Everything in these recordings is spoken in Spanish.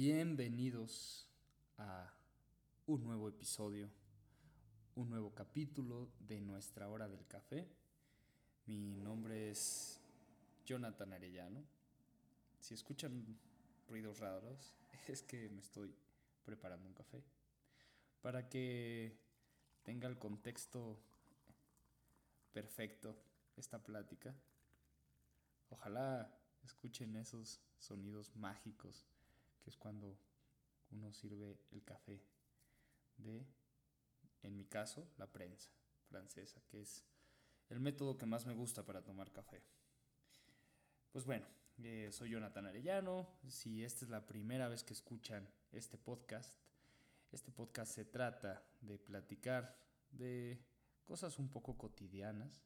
Bienvenidos a un nuevo episodio, un nuevo capítulo de nuestra hora del café. Mi nombre es Jonathan Arellano. Si escuchan ruidos raros, es que me estoy preparando un café. Para que tenga el contexto perfecto esta plática, ojalá escuchen esos sonidos mágicos es cuando uno sirve el café de, en mi caso, la prensa francesa, que es el método que más me gusta para tomar café. Pues bueno, eh, soy Jonathan Arellano. Si esta es la primera vez que escuchan este podcast, este podcast se trata de platicar de cosas un poco cotidianas,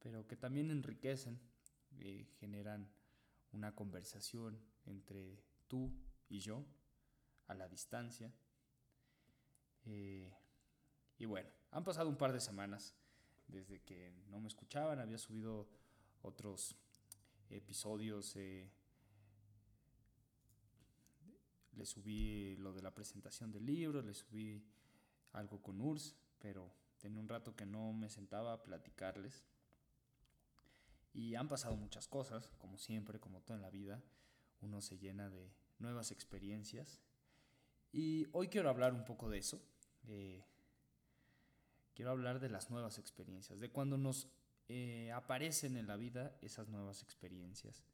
pero que también enriquecen, eh, generan una conversación entre tú y yo, a la distancia. Eh, y bueno, han pasado un par de semanas desde que no me escuchaban, había subido otros episodios, eh, le subí lo de la presentación del libro, le subí algo con URSS, pero tenía un rato que no me sentaba a platicarles. Y han pasado muchas cosas, como siempre, como todo en la vida, uno se llena de nuevas experiencias. Y hoy quiero hablar un poco de eso. quiero hablar de las nuevas experiencias, de cuando nos eh, aparecen en la vida esas nuevas experiencias.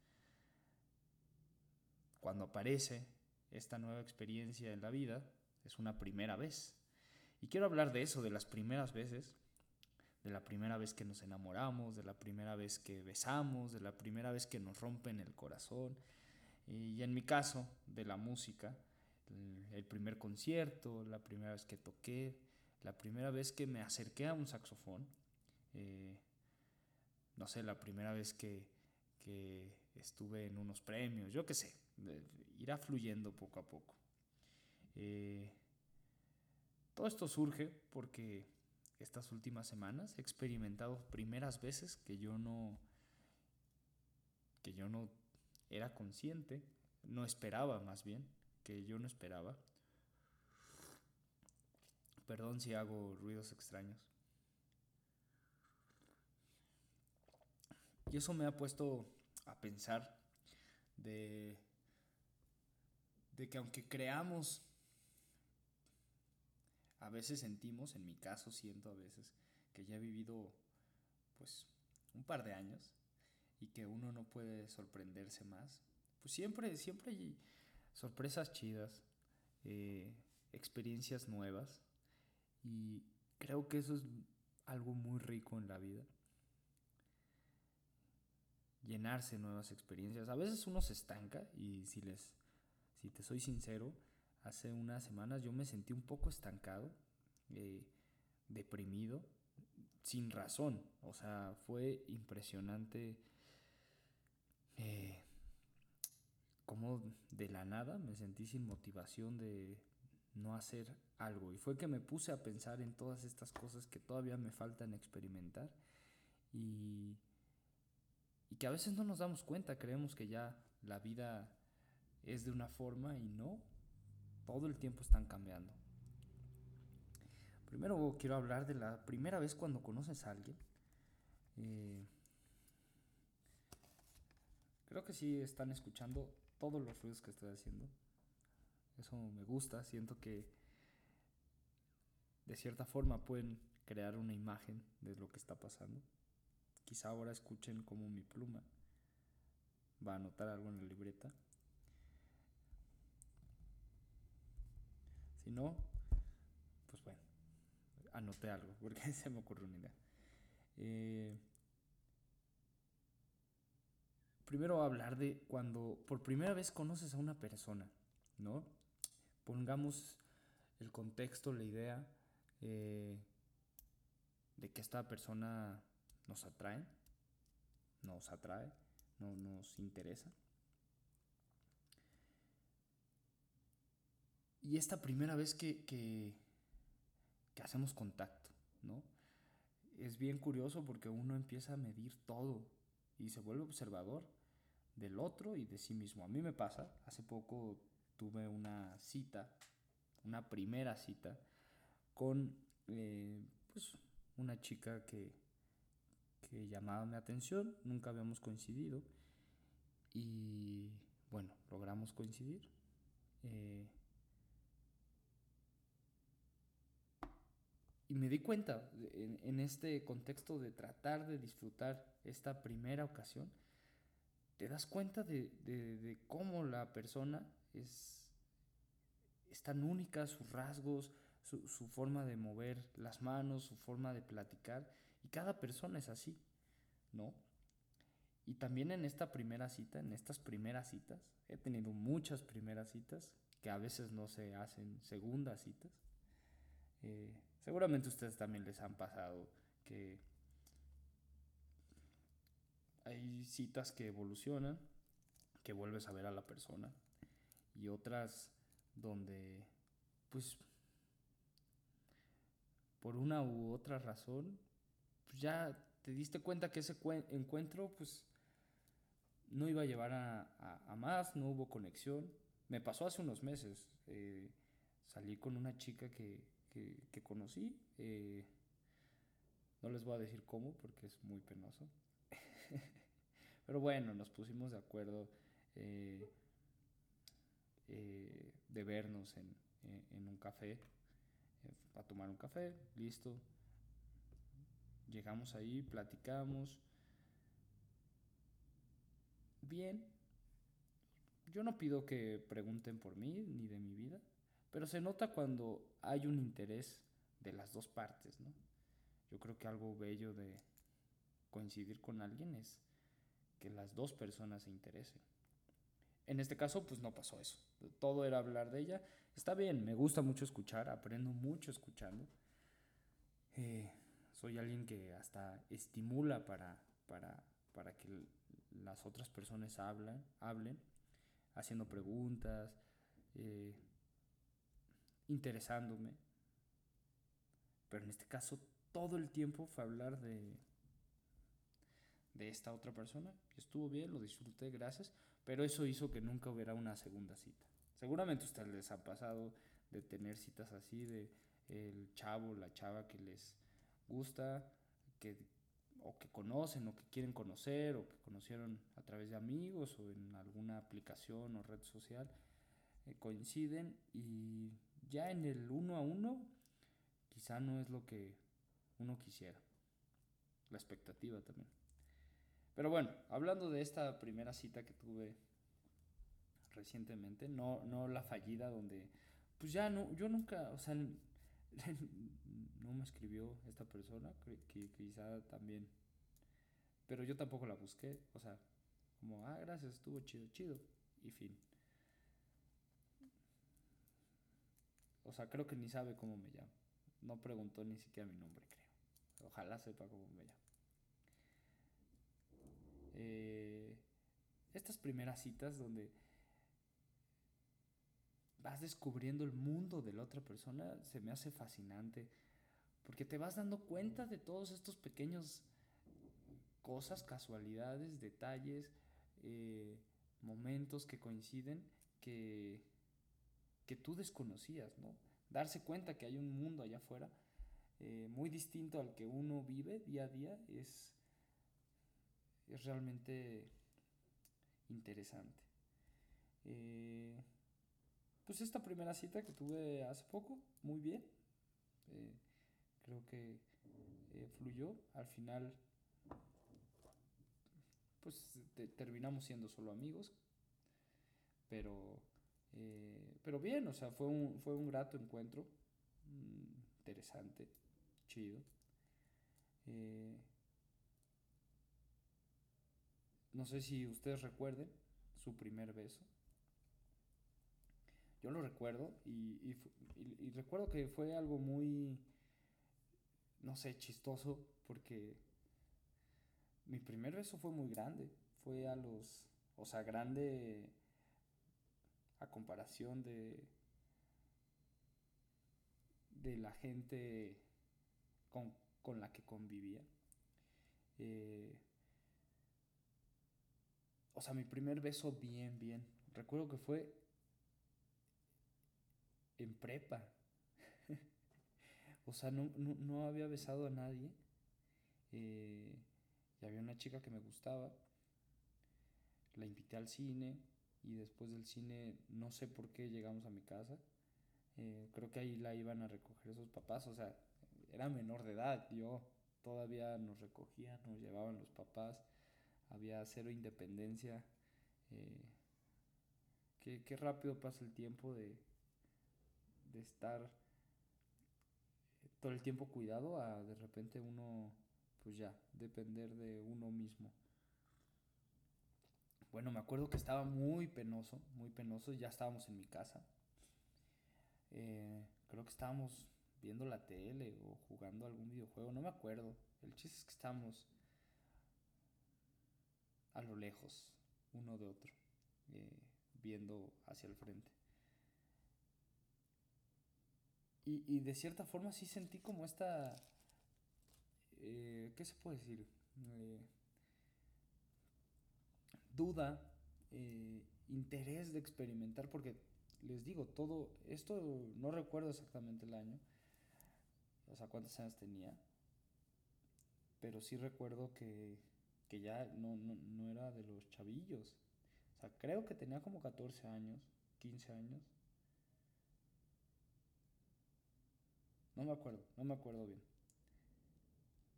Cuando aparece esta nueva experiencia en la vida, es una primera vez. Y quiero hablar de eso, de las primeras veces, de la primera vez que nos enamoramos, de la primera vez que besamos, de la primera vez que nos rompen el corazón, y en mi caso, de la música, el primer concierto, la primera vez que toqué, la primera vez que me acerqué a un saxofón, eh, no sé, la primera vez que, estuve en unos premios, yo qué sé, irá fluyendo poco a poco. Eh, todo esto surge porque estas últimas semanas he experimentado primeras veces que yo no que yo no era consciente, no esperaba más bien, que yo no esperaba. Perdón si hago ruidos extraños. Y eso me ha puesto a pensar de, que aunque creamos, a veces sentimos, en mi caso siento a veces, que ya he vivido pues un par de años y que uno no puede sorprenderse más. Pues siempre, siempre hay sorpresas chidas, eh, experiencias nuevas y creo que eso es algo muy rico en la vida. Llenarse nuevas experiencias. A veces uno se estanca y si les, si te soy sincero, hace unas semanas yo me sentí un poco estancado, eh, deprimido, sin razón. O sea, fue impresionante eh, como de la nada me sentí sin motivación de no hacer algo. Y fue que me puse a pensar en todas estas cosas que todavía me faltan experimentar y, y que a veces no nos damos cuenta, creemos que ya la vida es de una forma y no, todo el tiempo están cambiando. Primero quiero hablar de la primera vez cuando conoces a alguien. Eh, Creo que sí están escuchando todos los ruidos que estoy haciendo. Eso me gusta, siento que de cierta forma pueden crear una imagen de lo que está pasando. Quizá ahora escuchen como mi pluma va a anotar algo en la libreta. Si no, pues bueno, anoté algo, porque se me ocurrió una idea. Eh, primero hablar de cuando por primera vez conoces a una persona, ¿no? Pongamos el contexto, la idea eh, de que esta persona nos atrae, nos atrae, no nos interesa. Y esta primera vez que, que, que hacemos contacto, ¿no? Es bien curioso porque uno empieza a medir todo y se vuelve observador del otro y de sí mismo. A mí me pasa, hace poco tuve una cita, una primera cita, con eh, pues, una chica que, que llamaba mi atención, nunca habíamos coincidido y bueno, logramos coincidir. Eh, y me di cuenta en, este contexto de tratar de disfrutar esta primera ocasión, te das cuenta de, cómo la persona es, es, tan única, sus rasgos, su, su, forma de mover las manos, su forma de platicar, y cada persona es así, ¿no? Y también en esta primera cita, en estas primeras citas, he tenido muchas primeras citas que a veces no se hacen segundas citas. Eh, seguramente ustedes también les han pasado que hay citas que evolucionan, que vuelves a ver a la persona y otras donde pues por una u otra razón pues ya te diste cuenta que ese encuentro pues no iba a llevar a, más, no hubo conexión. Me pasó hace unos meses. Eh, salí con una chica que, conocí. Eh, no les voy a decir cómo porque es muy penoso. Pero bueno, nos pusimos de acuerdo eh, de vernos en, en un café, a tomar un café, listo. Llegamos ahí, platicamos bien. Yo no pido que pregunten por mí ni de mi vida, pero se nota cuando hay un interés de las dos partes, ¿no? Yo creo que algo bello de coincidir con alguien es que las dos personas se interesen. En este caso, pues no pasó eso. Todo era hablar de ella. Está bien, me gusta mucho escuchar, aprendo mucho escuchando. Eh, soy alguien que hasta estimula para, para, para que las otras personas hablen, haciendo preguntas, eh, interesándome. Pero en este caso todo el tiempo fue hablar de, de esta otra persona. Estuvo bien, lo disfruté, gracias. Pero eso hizo que nunca hubiera una segunda cita. Seguramente a ustedes les ha pasado de tener citas así, de el chavo, la chava que les gusta, que o que conocen o que quieren conocer o que conocieron a través de amigos o en alguna aplicación o red social, eh, coinciden y ya en el uno a uno quizá no es lo que uno quisiera. La expectativa también. Pero bueno, hablando de esta primera cita que tuve recientemente, no, no la fallida donde, pues ya no, yo nunca, o sea, no me escribió esta persona, que, quizá también. Pero yo tampoco la busqué, o sea, como, ah, gracias, estuvo chido, chido, y fin. O sea, creo que ni sabe cómo me llamo. No preguntó ni siquiera mi nombre, creo. Ojalá sepa cómo me llamo. Eh, estas primeras citas donde vas descubriendo el mundo de la otra persona, se me hace fascinante, porque te vas dando cuenta de todos estos pequeños cosas, casualidades, detalles, eh, momentos que coinciden que, que tú desconocías, ¿no? Darse cuenta que hay un mundo allá afuera eh, muy distinto al que uno vive día a día es, es realmente interesante. Eh, pues esta primera cita que tuve hace poco, muy bien. Eh, creo que fluyó. Al final, pues terminamos siendo solo amigos. Pero, pero bien, o sea, fue un, fue un grato encuentro. Mm, interesante, chido. no sé si ustedes recuerden su primer beso. Yo lo recuerdo y, recuerdo que fue algo muy, no sé, chistoso porque mi primer beso fue muy grande. Fue a los, o sea, grande a comparación de, de la gente con, la que convivía. Eh, o sea, mi primer beso bien, bien. Recuerdo que fue en prepa. o sea, no, no, había besado a nadie. Eh, y había una chica que me gustaba. La invité al cine y después del cine no sé por qué llegamos a mi casa. Eh, creo que ahí la iban a recoger sus papás. O sea, era menor de edad. Yo todavía nos recogían, nos llevaban los papás. Había cero independencia. Eh, qué, qué rápido pasa el tiempo de, de estar todo el tiempo cuidado a de repente uno, pues ya, depender de uno mismo. Bueno, me acuerdo que estaba muy penoso, muy penoso, ya estábamos en mi casa. Eh, creo que estábamos viendo la tele o jugando algún videojuego, no me acuerdo. El chiste es que estábamos a lo lejos, uno de otro, eh, viendo hacia el frente. Y, y de cierta forma sí sentí como esta... Eh, ¿Qué se puede decir? Eh, duda, eh, interés de experimentar, porque les digo, todo, esto no recuerdo exactamente el año, o sea, cuántos años tenía, pero sí recuerdo que, que ya no, no, no, era de los chavillos, o sea, creo que tenía como 14 años, 15 años, No me acuerdo, no me acuerdo bien.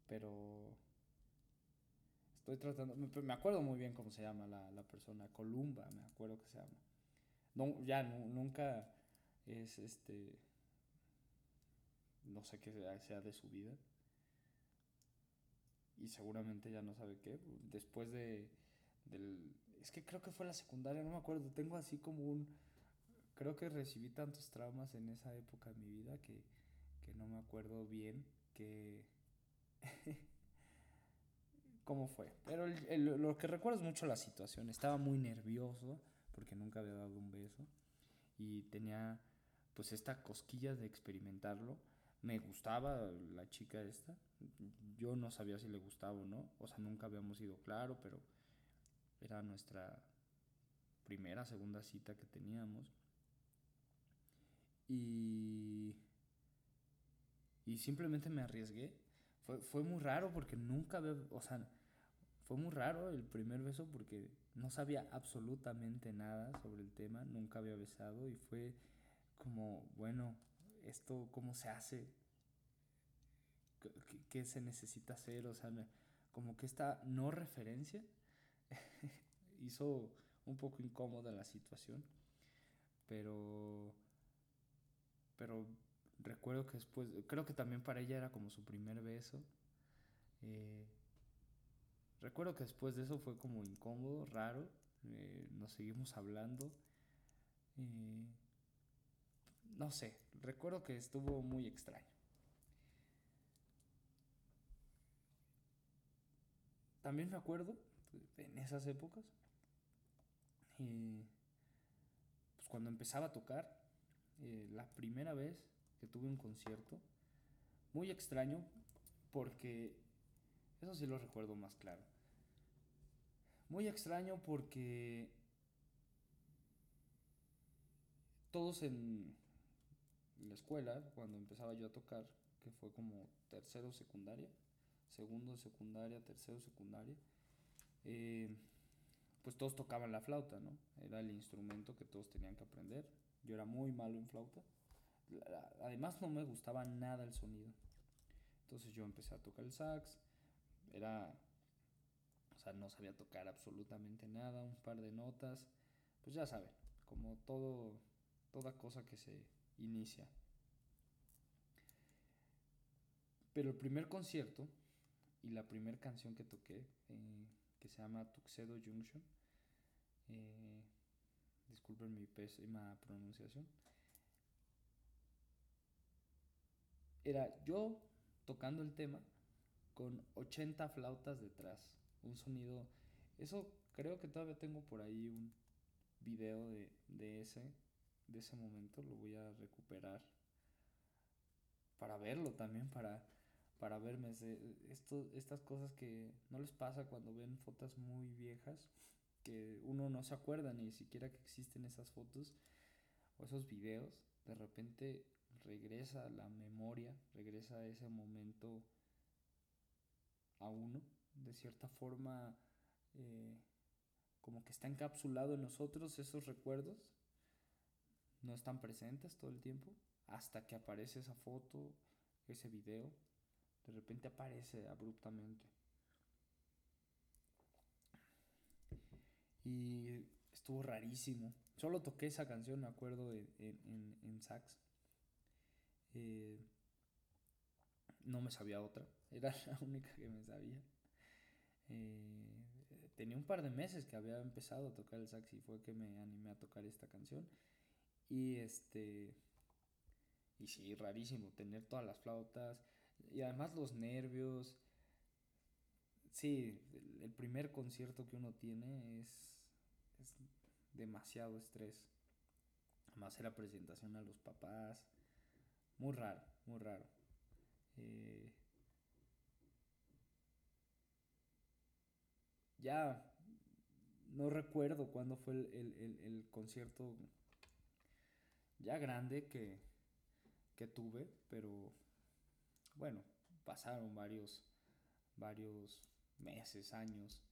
Pero estoy tratando, me, acuerdo muy bien cómo se llama la, la, persona, Columba, me acuerdo que se llama. No, ya nunca es este, no sé qué sea de su vida. Y seguramente ya no sabe qué. Después de, del, es que creo que fue la secundaria, no me acuerdo, tengo así como un, creo que recibí tantos traumas en esa época de mi vida que que no me acuerdo bien que... cómo fue. Pero lo que recuerdo es mucho la situación. Estaba muy nervioso porque nunca había dado un beso y tenía pues esta cosquilla de experimentarlo. Me gustaba la chica esta. Yo no sabía si le gustaba o no. O sea, nunca habíamos ido claro, pero era nuestra primera, segunda cita que teníamos. Y y simplemente me arriesgué. Fue, fue muy raro porque nunca había, o sea, fue muy raro el primer beso porque no sabía absolutamente nada sobre el tema, nunca había besado y fue como, bueno, esto cómo se hace, qué, qué se necesita hacer, o sea, como que esta no referencia hizo un poco incómoda la situación, pero, pero recuerdo que después, creo que también para ella era como su primer beso. Eh, recuerdo que después de eso fue como incómodo, raro. Eh, nos seguimos hablando. Eh, no sé, recuerdo que estuvo muy extraño. También me acuerdo, en esas épocas, pues cuando empezaba a tocar, la primera vez tuve un concierto. Muy extraño porque... Eso sí lo recuerdo más claro. Muy extraño porque... Todos en la escuela, cuando empezaba yo a tocar, que fue como tercero secundaria, segundo secundaria, tercero secundaria, eh, pues todos tocaban la flauta, ¿no? Era el instrumento que todos tenían que aprender. Yo era muy malo en flauta además no me gustaba nada el sonido. Entonces yo empecé a tocar el sax, era, sea, no sabía tocar absolutamente nada, un par de notas, pues ya saben, como todo, toda cosa que se inicia. Pero el primer concierto y la primera canción que toqué, eh, que se llama Tuxedo Junction, eh, disculpen mi pésima pronunciación, era yo tocando el tema con 80 flautas detrás. Un sonido. Eso creo que todavía tengo por ahí un video de, de ese. De ese momento. Lo voy a recuperar. Para verlo también. Para, para verme. Estas cosas que no les pasa cuando ven fotos muy viejas. Que uno no se acuerda ni siquiera que existen esas fotos. O esos videos. de repente regresa la memoria, regresa ese momento a uno, de cierta forma eh, como que está encapsulado en nosotros esos recuerdos, no están presentes todo el tiempo, hasta que aparece esa foto, ese video, de repente aparece abruptamente. Y estuvo rarísimo. Solo toqué esa canción, me acuerdo, en, sax. Eh, no me sabía otra, era la única que me sabía. Eh, tenía un par de meses que había empezado a tocar el sax y fue que me animé a tocar esta canción. Y este. Y sí, rarísimo, tener todas las flautas. Y además los nervios. Sí, el primer concierto que uno tiene es, es demasiado estrés. Además era presentación a los papás. Muy raro, muy raro. Eh, ya no recuerdo cuándo fue el, concierto ya grande que, que, tuve, pero bueno, pasaron varios, varios meses, años.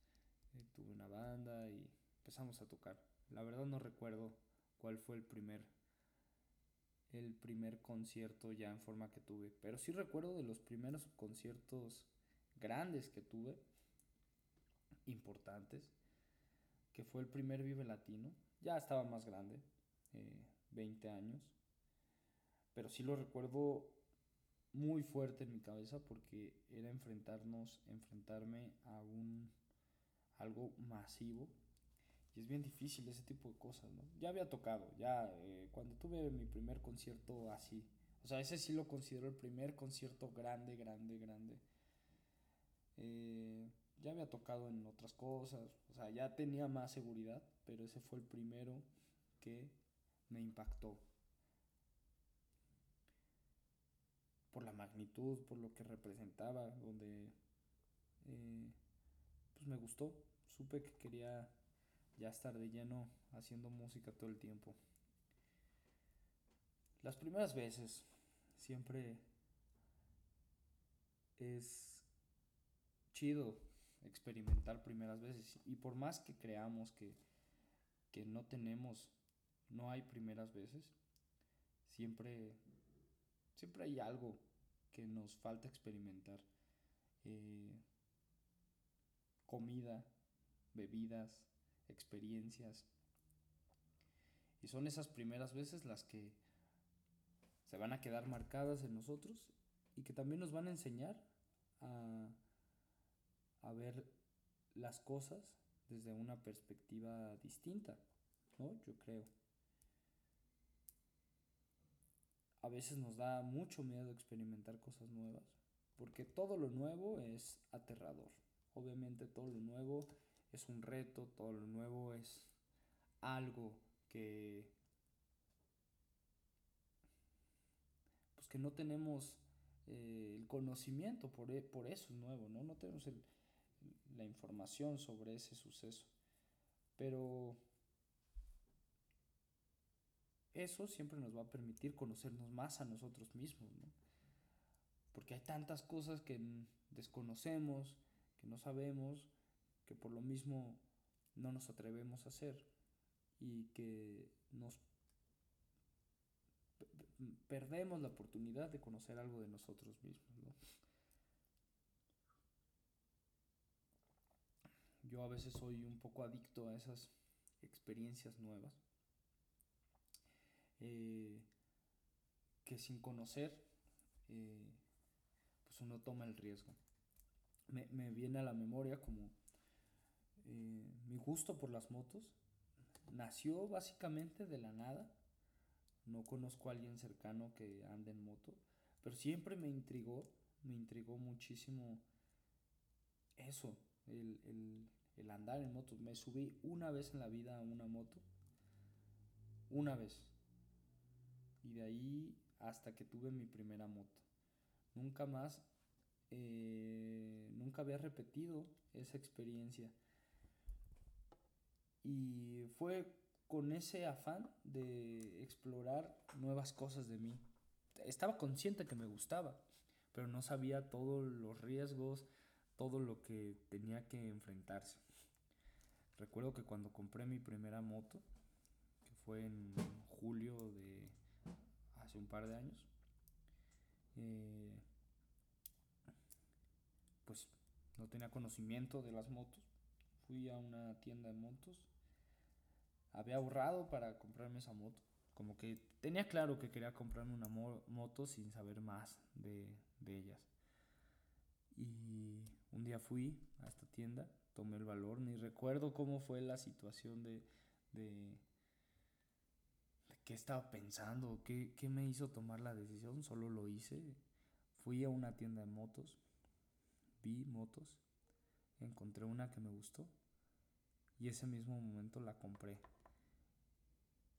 Eh, tuve una banda y empezamos a tocar. La verdad no recuerdo cuál fue el primer el primer concierto ya en forma que tuve, pero sí recuerdo de los primeros conciertos grandes que tuve, importantes, que fue el primer Vive Latino, ya estaba más grande, 20 eh, años, pero sí lo recuerdo muy fuerte en mi cabeza porque era enfrentarnos, enfrentarme a un algo masivo y es bien difícil ese tipo de cosas, ¿no? Ya había tocado, ya eh, cuando tuve mi primer concierto así, o sea, ese sí lo considero el primer concierto grande, grande, grande. Eh, ya había tocado en otras cosas, o sea, ya tenía más seguridad, pero ese fue el primero que me impactó. Por la magnitud, por lo que representaba, donde eh, pues me gustó, supe que quería ya estar de lleno haciendo música todo el tiempo. Las primeras veces siempre es chido experimentar primeras veces y por más que creamos que, que no tenemos, no hay primeras veces, siempre, siempre hay algo que nos falta experimentar. Eh, comida, bebidas, experiencias. Y son esas primeras veces las que se van a quedar marcadas en nosotros y que también nos van a enseñar a, a ver las cosas desde una perspectiva distinta, ¿no? Yo creo. A veces nos da mucho miedo experimentar cosas nuevas, porque todo lo nuevo es aterrador. Obviamente todo lo nuevo es un reto, todo lo nuevo es algo que pues que no tenemos eh, el conocimiento, por, e, por, eso es nuevo, ¿no? No tenemos la información sobre ese suceso. Pero eso siempre nos va a permitir conocernos más a nosotros mismos, ¿no? Porque hay tantas cosas que desconocemos, que no sabemos, que por lo mismo no nos atrevemos a hacer y que nos perdemos la oportunidad de conocer algo de nosotros mismos. Yo a veces soy un poco adicto a esas experiencias nuevas eh, que sin conocer eh, pues uno toma el riesgo. Me, me viene a la memoria como eh, mi gusto por las motos nació básicamente de la nada. No conozco a alguien cercano que ande en moto, pero siempre me intrigó, me intrigó muchísimo eso, el, el andar en moto. Me subí una vez en la vida a una moto, una vez. Y de ahí hasta que tuve mi primera moto. Nunca más, eh, nunca había repetido esa experiencia. Y fue con ese afán de explorar nuevas cosas de mí. Estaba consciente que me gustaba, pero no sabía todos los riesgos, todo lo que tenía que enfrentarse. Recuerdo que cuando compré mi primera moto, que fue en julio de hace un par de años, eh, pues no tenía conocimiento de las motos. Fui a una tienda de motos. Había ahorrado para comprarme esa moto. Como que tenía claro que quería comprarme una moto sin saber más de, de ellas. Y un día fui a esta tienda, tomé el valor, ni recuerdo cómo fue la situación de, de, qué estaba pensando, qué, qué me hizo tomar la decisión, solo lo hice. Fui a una tienda de motos, vi motos, encontré una que me gustó y ese mismo momento la compré.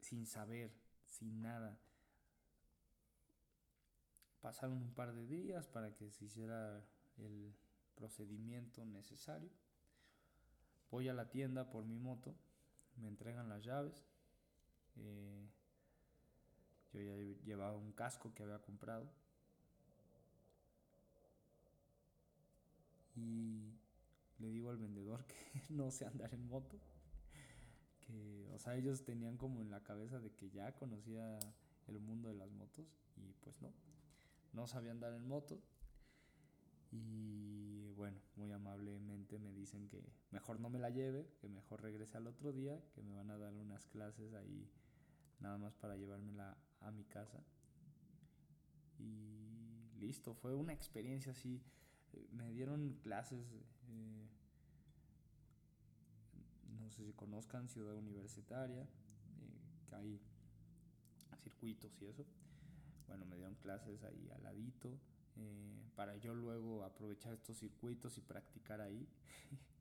Sin saber, sin nada. Pasaron un par de días para que se hiciera el procedimiento necesario. Voy a la tienda por mi moto, me entregan las llaves. Eh, yo ya llevaba un casco que había comprado. Y le digo al vendedor que no sé andar en moto. Que, o sea, ellos tenían como en la cabeza de que ya conocía el mundo de las motos y pues no, no sabía andar en moto. Y bueno, muy amablemente me dicen que mejor no me la lleve, que mejor regrese al otro día, que me van a dar unas clases ahí nada más para llevármela a mi casa. Y listo, fue una experiencia así. Eh, me dieron clases, eh, no sé si conozcan Ciudad Universitaria, eh, que hay circuitos y eso. Bueno, me dieron clases ahí al ladito eh, para yo luego aprovechar estos circuitos y practicar ahí.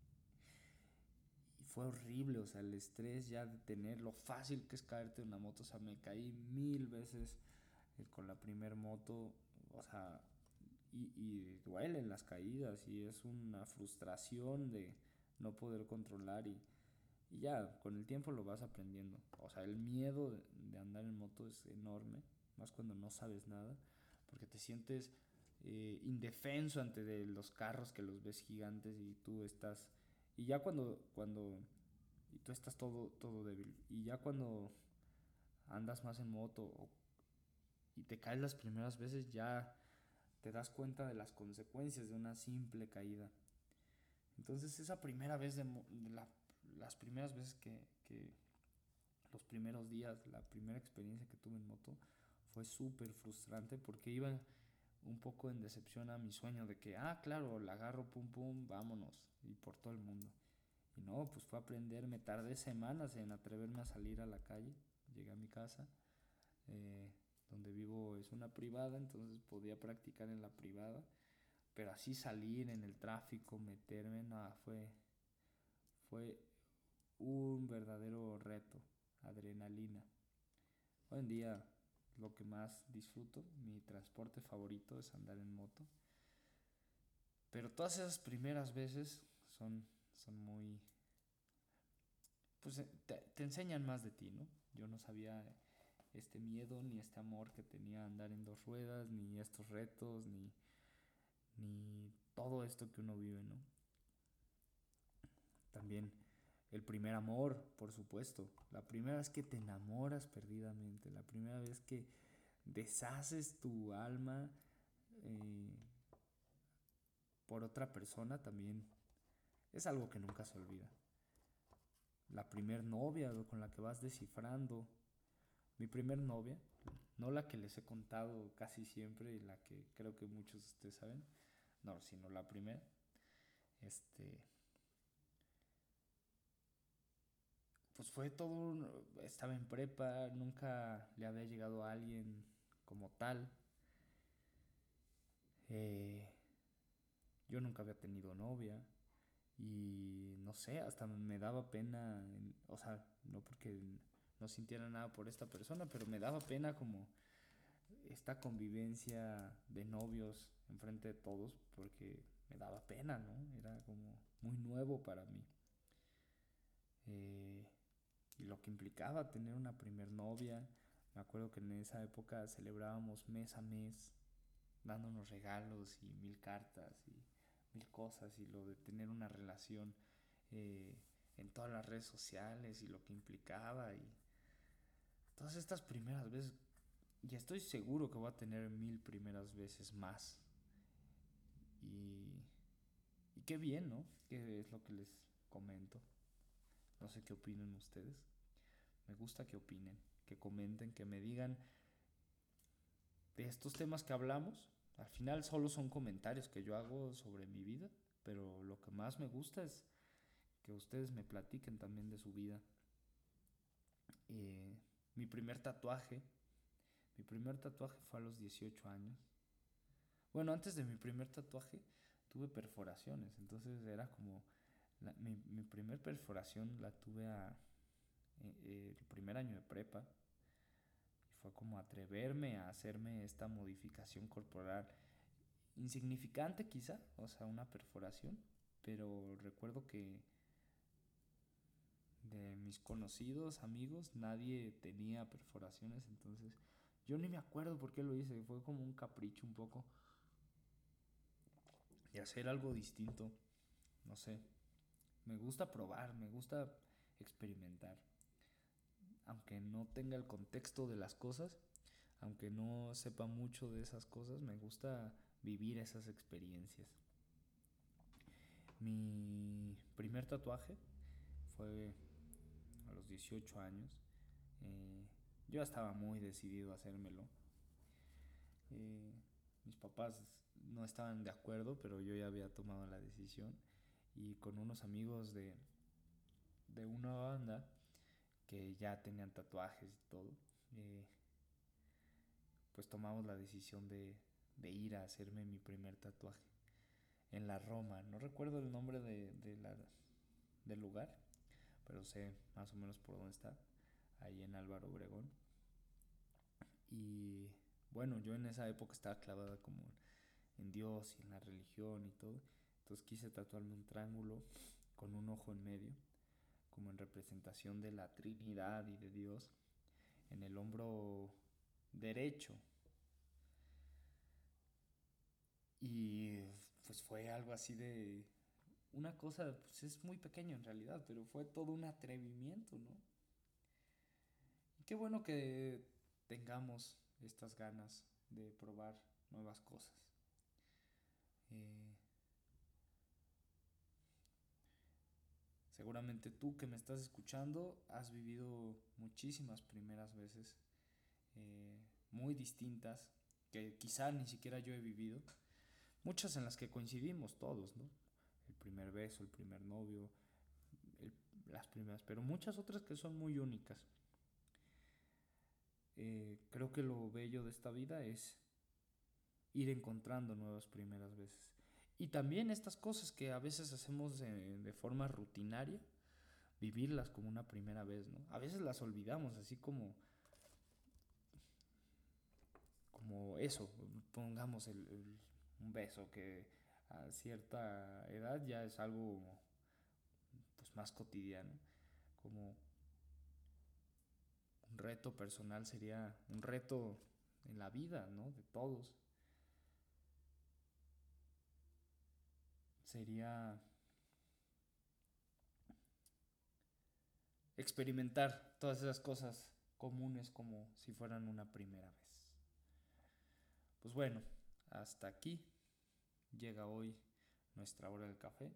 fue horrible, o sea, el estrés ya de tener lo fácil que es caerte en una moto, o sea, me caí mil veces eh, con la primer moto, o sea, y, y duelen las caídas y es una frustración de no poder controlar y, y ya con el tiempo lo vas aprendiendo. O sea, el miedo de, de andar en moto es enorme, más cuando no sabes nada, porque te sientes eh, indefenso ante los carros que los ves gigantes y tú estás y ya cuando cuando y tú estás todo todo débil y ya cuando andas más en moto y te caes las primeras veces ya te das cuenta de las consecuencias de una simple caída. Entonces esa primera vez de, de la, las primeras veces que, que los primeros días la primera experiencia que tuve en moto fue súper frustrante porque iba un poco en decepción a mi sueño de que, ah, claro, la agarro, pum, pum, vámonos, y por todo el mundo. Y no, pues fue aprender, me tardé semanas en atreverme a salir a la calle, llegué a mi casa, eh, donde vivo es una privada, entonces podía practicar en la privada, pero así salir en el tráfico, meterme, nada, fue, fue un verdadero reto, adrenalina. Hoy en día lo que más disfruto, mi transporte favorito es andar en moto. Pero todas esas primeras veces son, son muy... Pues eh, te, enseñan más de ti, ¿no? Yo no sabía este miedo ni este amor que tenía andar en dos ruedas, ni estos retos, ni, ni todo esto que uno vive, ¿no? También el primer amor, por supuesto. La primera vez que te enamoras perdidamente. La primera vez que deshaces tu alma eh, por otra persona también es algo que nunca se olvida. La primer novia con la que vas descifrando. Mi primer novia, no la que les he contado casi siempre y la que creo que muchos de ustedes saben, no, sino la primera. Este pues fue todo, estaba en prepa, nunca le había llegado a alguien como tal. Eh, yo nunca había tenido novia y no sé, hasta me daba pena, o sea, no porque no sintiera nada por esta persona, pero me daba pena como esta convivencia de novios enfrente de todos porque me daba pena, ¿no? Era como muy nuevo para mí. Eh, y lo que implicaba tener una primer novia. Me acuerdo que en esa época celebrábamos mes a mes, dándonos regalos y mil cartas y mil cosas y lo de tener una relación eh, en todas las redes sociales y lo que implicaba y todas estas primeras veces y estoy seguro que voy a tener mil primeras veces más y, y qué bien, ¿no? Que es lo que les comento. No sé qué opinen ustedes. Me gusta que opinen, que comenten, que me digan de estos temas que hablamos. Al final solo son comentarios que yo hago sobre mi vida, pero lo que más me gusta es que ustedes me platiquen también de su vida. Eh, mi primer tatuaje, mi primer tatuaje fue a los 18 años. Bueno, antes de mi primer tatuaje tuve perforaciones, entonces era como mi, mi primer perforación la tuve a, eh, el primer año de prepa. Fue como atreverme a hacerme esta modificación corporal insignificante quizá, o sea, una perforación, pero recuerdo que de mis conocidos, amigos, nadie tenía perforaciones, entonces yo ni me acuerdo por qué lo hice, fue como un capricho un poco de hacer algo distinto, no sé, me gusta probar, me gusta experimentar, aunque no tenga el contexto de las cosas, aunque no sepa mucho de esas cosas, me gusta vivir esas experiencias. Mi primer tatuaje fue a los 18 años. Eh, yo estaba muy decidido a hacérmelo. Eh, mis papás no estaban de acuerdo, pero yo ya había tomado la decisión. Y con unos amigos de, de una banda que ya tenían tatuajes y todo, eh, pues tomamos la decisión de, de, ir a hacerme mi primer tatuaje en la Roma. No recuerdo el nombre de, de la, del lugar, pero sé más o menos por dónde está, ahí en Álvaro Obregón. Y bueno, yo en esa época estaba clavada como en Dios y en la religión y todo. Entonces quise tatuarme un triángulo con un ojo en medio, como en representación de la Trinidad y de Dios, en el hombro derecho. Y pues fue algo así de una cosa, pues es muy pequeño en realidad, pero fue todo un atrevimiento, ¿no? Y qué bueno que tengamos estas ganas de probar nuevas cosas. Eh, seguramente tú que me estás escuchando has vivido muchísimas primeras veces eh, muy distintas que quizá ni siquiera yo he vivido. Muchas en las que coincidimos todos, ¿no? El primer beso, el primer novio, las primeras, pero muchas otras que son muy únicas. Eh, creo que lo bello de esta vida es ir encontrando nuevas primeras veces. Y también estas cosas que a veces hacemos de, de, forma rutinaria, vivirlas como una primera vez, ¿no? A veces las olvidamos, así como, como eso, pongamos el, un beso que a cierta edad ya es algo pues más cotidiano, como un reto personal sería un reto en la vida, ¿no? De todos. Sería experimentar todas esas cosas comunes como si fueran una primera vez. Pues bueno, hasta aquí llega hoy nuestra hora del café.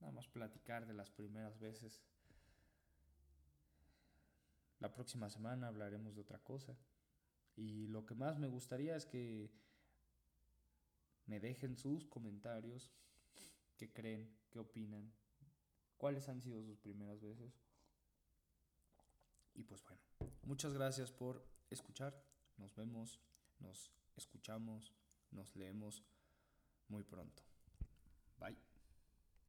Nada más platicar de las primeras veces la próxima semana hablaremos de otra cosa. Y lo que más me gustaría es que me dejen sus comentarios, qué creen, qué opinan, cuáles han sido sus primeras veces. Y pues bueno, muchas gracias por escuchar. Nos vemos, nos escuchamos, nos leemos muy pronto.